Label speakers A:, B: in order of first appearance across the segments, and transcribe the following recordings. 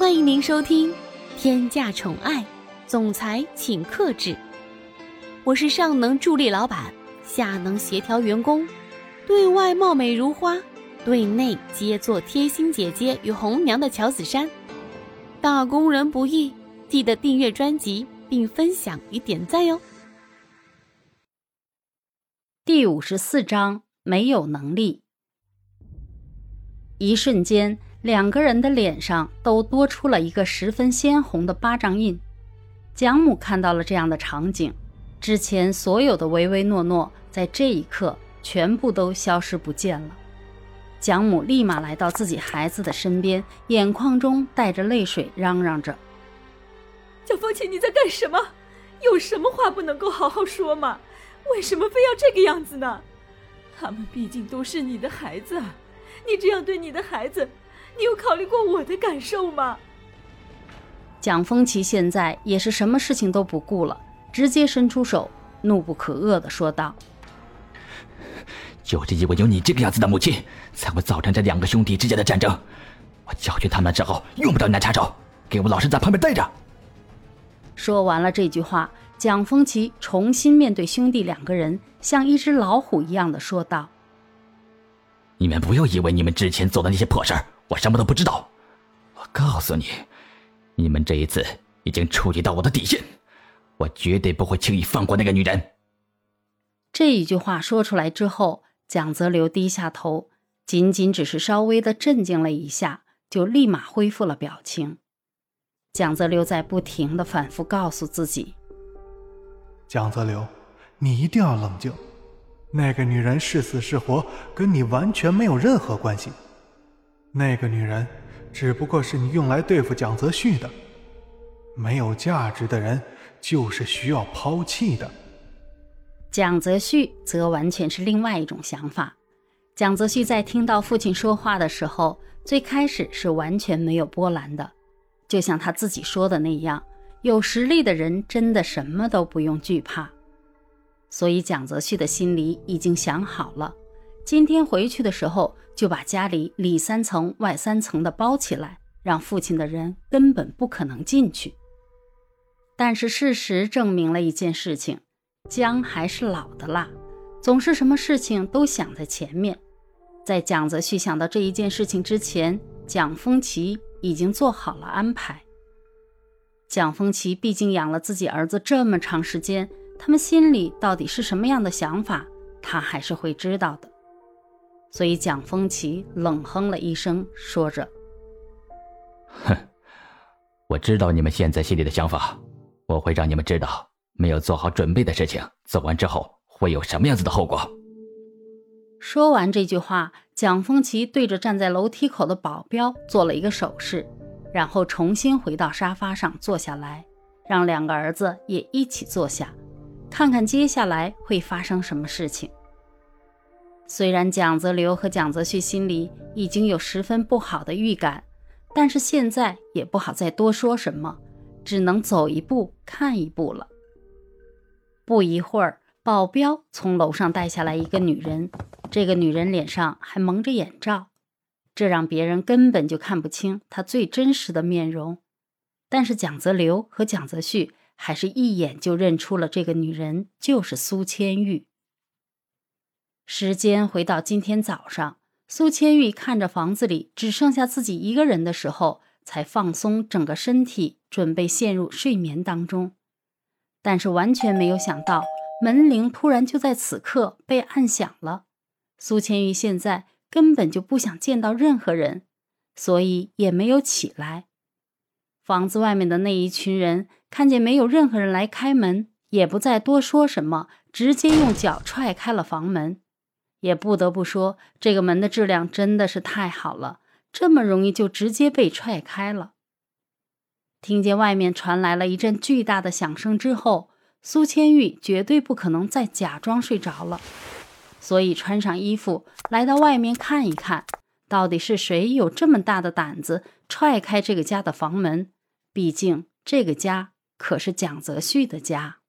A: 欢迎您收听《天价宠爱总裁请克制》，我是上能助力老板，下能协调员工，对外貌美如花，对内皆做贴心姐姐与红娘的乔子珊。打工人不易，记得订阅专辑并分享与点赞哟。
B: 第五十四章：没有能力。一瞬间，两个人的脸上都多出了一个十分鲜红的巴掌印。蒋母看到了这样的场景，之前所有的唯唯诺诺，在这一刻全部都消失不见了。蒋母立马来到自己孩子的身边，眼眶中带着泪水，嚷嚷着：“
C: 蒋风琴，你在干什么？有什么话不能够好好说吗？为什么非要这个样子呢？他们毕竟都是你的孩子，你这样对你的孩子，你有考虑过我的感受吗？”
B: 蒋风奇现在也是什么事情都不顾了，直接伸出手，怒不可遏的说道。
D: 就是因为有你这个样子的母亲，才会造成这两个兄弟之间的战争。我教训他们之后，用不着你来插手，给我老实在旁边待着。
B: 说完了这句话，蒋风奇重新面对兄弟两个人，像一只老虎一样的说道：“
D: 你们不要以为你们之前做的那些破事儿，我什么都不知道。我告诉你，你们这一次已经触及到我的底线，我绝对不会轻易放过那个女人。”
B: 这一句话说出来之后。蒋泽流低下头，仅仅只是稍微的镇静了一下，就立马恢复了表情。蒋泽流在不停的反复告诉自己：“
E: 蒋泽流，你一定要冷静。那个女人是死是活，跟你完全没有任何关系。那个女人只不过是你用来对付蒋泽旭的。没有价值的人，就是需要抛弃的。”
B: 蒋泽旭则完全是另外一种想法。蒋泽旭在听到父亲说话的时候，最开始是完全没有波澜的，就像他自己说的那样，有实力的人真的什么都不用惧怕。所以蒋泽旭的心里已经想好了，今天回去的时候就把家里里三层外三层的包起来，让父亲的人根本不可能进去。但是事实证明了一件事情。姜还是老的辣，总是什么事情都想在前面。在蒋泽旭想到这一件事情之前，蒋风奇已经做好了安排。蒋风奇毕竟养了自己儿子这么长时间，他们心里到底是什么样的想法，他还是会知道的。所以蒋风奇冷哼了一声，说着：“
D: 哼，我知道你们现在心里的想法，我会让你们知道。”没有做好准备的事情，做完之后会有什么样子的后果？
B: 说完这句话，蒋风奇对着站在楼梯口的保镖做了一个手势，然后重新回到沙发上坐下来，让两个儿子也一起坐下，看看接下来会发生什么事情。虽然蒋泽流和蒋泽旭心里已经有十分不好的预感，但是现在也不好再多说什么，只能走一步看一步了。不一会儿，保镖从楼上带下来一个女人，这个女人脸上还蒙着眼罩，这让别人根本就看不清她最真实的面容。但是蒋泽流和蒋泽旭还是一眼就认出了这个女人就是苏千玉。时间回到今天早上，苏千玉看着房子里只剩下自己一个人的时候，才放松整个身体，准备陷入睡眠当中。但是完全没有想到，门铃突然就在此刻被按响了。苏千玉现在根本就不想见到任何人，所以也没有起来。房子外面的那一群人看见没有任何人来开门，也不再多说什么，直接用脚踹开了房门。也不得不说，这个门的质量真的是太好了，这么容易就直接被踹开了。听见外面传来了一阵巨大的响声之后，苏千玉绝对不可能再假装睡着了，所以穿上衣服来到外面看一看，到底是谁有这么大的胆子踹开这个家的房门？毕竟这个家可是蒋泽旭的家。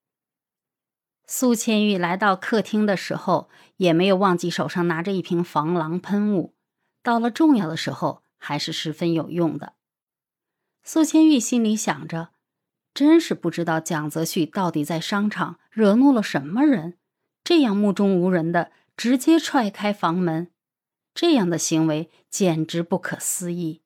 B: 苏千玉来到客厅的时候，也没有忘记手上拿着一瓶防狼喷雾，到了重要的时候还是十分有用的。苏千玉心里想着，真是不知道蒋泽旭到底在商场惹怒了什么人，这样目中无人的直接踹开房门，这样的行为简直不可思议。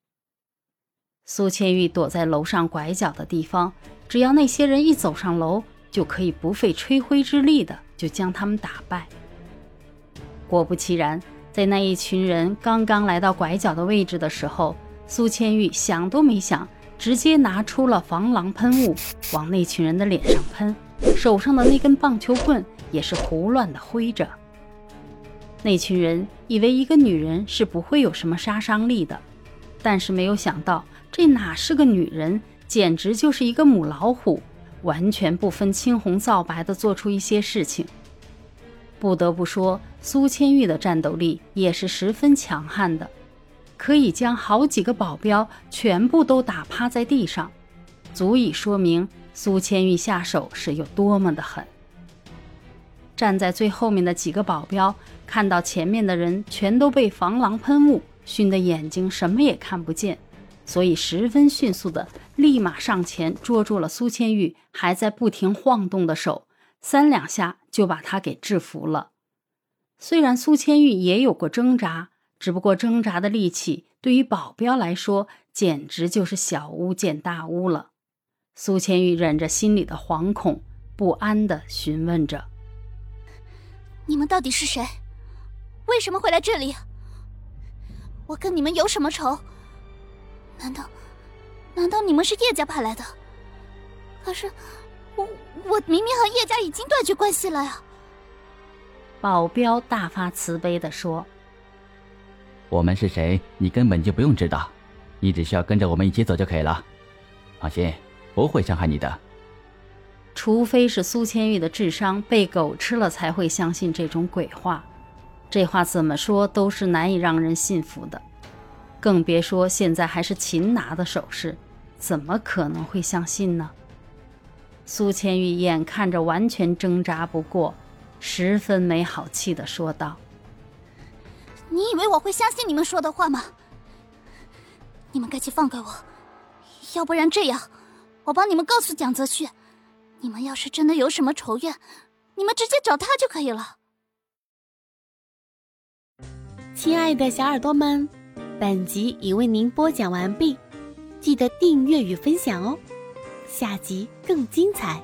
B: 苏千玉躲在楼上拐角的地方，只要那些人一走上楼，就可以不费吹灰之力的就将他们打败。果不其然，在那一群人刚刚来到拐角的位置的时候，苏千玉想都没想，直接拿出了防狼喷雾，往那群人的脸上喷，手上的那根棒球棍也是胡乱的挥着。那群人以为一个女人是不会有什么杀伤力的，但是没有想到。这哪是个女人，简直就是一个母老虎，完全不分青红皂白的做出一些事情。不得不说，苏千玉的战斗力也是十分强悍的，可以将好几个保镖全部都打趴在地上，足以说明苏千玉下手是有多么的狠。站在最后面的几个保镖看到前面的人全都被防狼喷雾熏得眼睛什么也看不见。所以，十分迅速的，立马上前捉住了苏千玉还在不停晃动的手，三两下就把他给制服了。虽然苏千玉也有过挣扎，只不过挣扎的力气对于保镖来说，简直就是小巫见大巫了。苏千玉忍着心里的惶恐不安的询问着：“
A: 你们到底是谁？为什么会来这里？我跟你们有什么仇？”难道，难道你们是叶家派来的？可是，我我明明和叶家已经断绝关系了呀！
B: 保镖大发慈悲的说：“
D: 我们是谁，你根本就不用知道，你只需要跟着我们一起走就可以了。放心，不会伤害你的。
B: 除非是苏千玉的智商被狗吃了，才会相信这种鬼话。这话怎么说都是难以让人信服的。”更别说现在还是擒拿的手势，怎么可能会相信呢？苏千玉眼看着完全挣扎不过，十分没好气的说道：“
A: 你以为我会相信你们说的话吗？你们赶紧放开我，要不然这样，我帮你们告诉蒋泽旭，你们要是真的有什么仇怨，你们直接找他就可以了。”亲爱的小耳朵们。本集已为您播讲完毕，记得订阅与分享哦，下集更精彩。